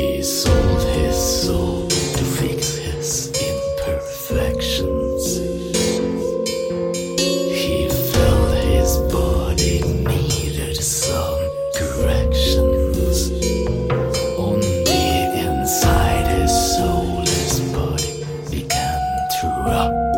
He sold his soul to fix his imperfections. He felt his body needed some corrections. On the inside, his soulless body began to rot.